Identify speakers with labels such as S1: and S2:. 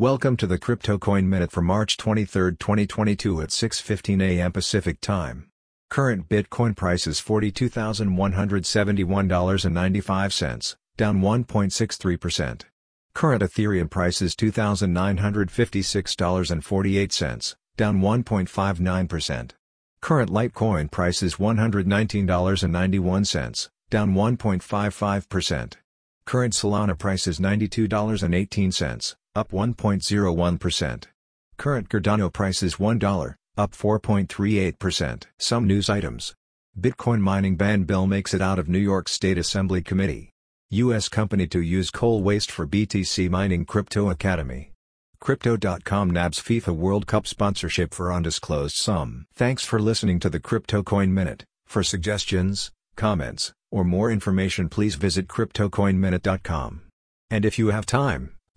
S1: Welcome to the Crypto Coin Minute for March 23, 2022 at 6:15 a.m. Pacific Time. Current Bitcoin price is $42,171.95, down 1.63%. Current Ethereum price is $2,956.48, down 1.59%. Current Litecoin price is $119.91, down 1.55%. Current Solana price is $92.18, up 1.01%. Current Cardano price is $1, up 4.38%. Some news items. Bitcoin mining ban bill makes it out of New York State Assembly Committee. U.S. company to use coal waste for BTC mining Crypto Academy. Crypto.com nabs FIFA World Cup sponsorship for undisclosed sum. Thanks for listening to the Crypto Coin Minute. For suggestions, comments, or more information please visit CryptoCoinMinute.com. And if you have time,